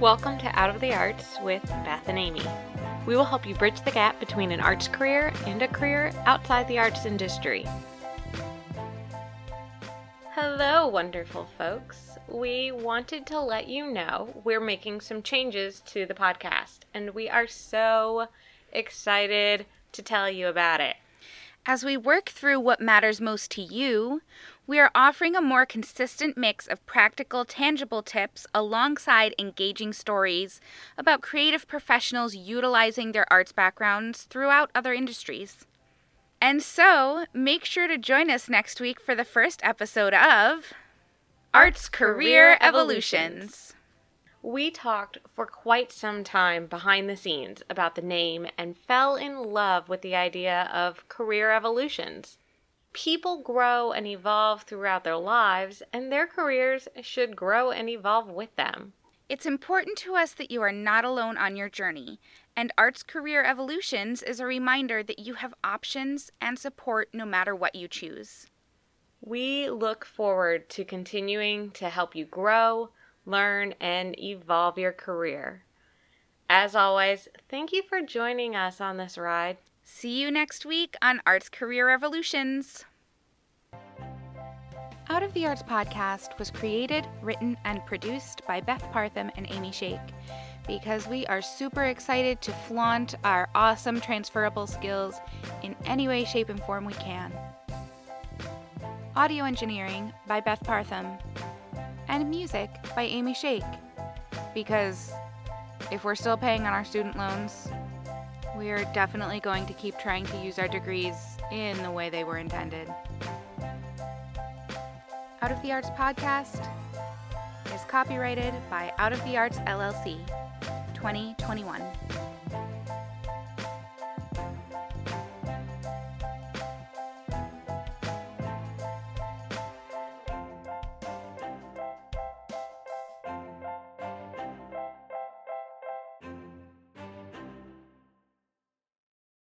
Welcome to Out of the Arts with Beth and Amy. We will help you bridge the gap between an arts career and a career outside the arts industry. Hello, wonderful folks. We wanted to let you know we're making some changes to the podcast, and we are so excited to tell you about it. As we work through what matters most to you, we are offering a more consistent mix of practical, tangible tips alongside engaging stories about creative professionals utilizing their arts backgrounds throughout other industries. And so, make sure to join us next week for the first episode of Arts Career Evolutions. We talked for quite some time behind the scenes about the name and fell in love with the idea of career evolutions. People grow and evolve throughout their lives, and their careers should grow and evolve with them. It's important to us that you are not alone on your journey, and Arts Career Evolutions is a reminder that you have options and support no matter what you choose. We look forward to continuing to help you grow, learn, and evolve your career. As always, thank you for joining us on this ride. See you next week on Arts Career Evolutions. Out of the Arts podcast was created, written, and produced by Beth Partham and Amy Shake because we are super excited to flaunt our awesome transferable skills in any way, shape, and form we can. Audio engineering by Beth Partham and music by Amy Shake. Because if we're still paying on our student loans, we are definitely going to keep trying to use our degrees in the way they were intended. Out of the Arts podcast is copyrighted by Out of the Arts LLC 2021.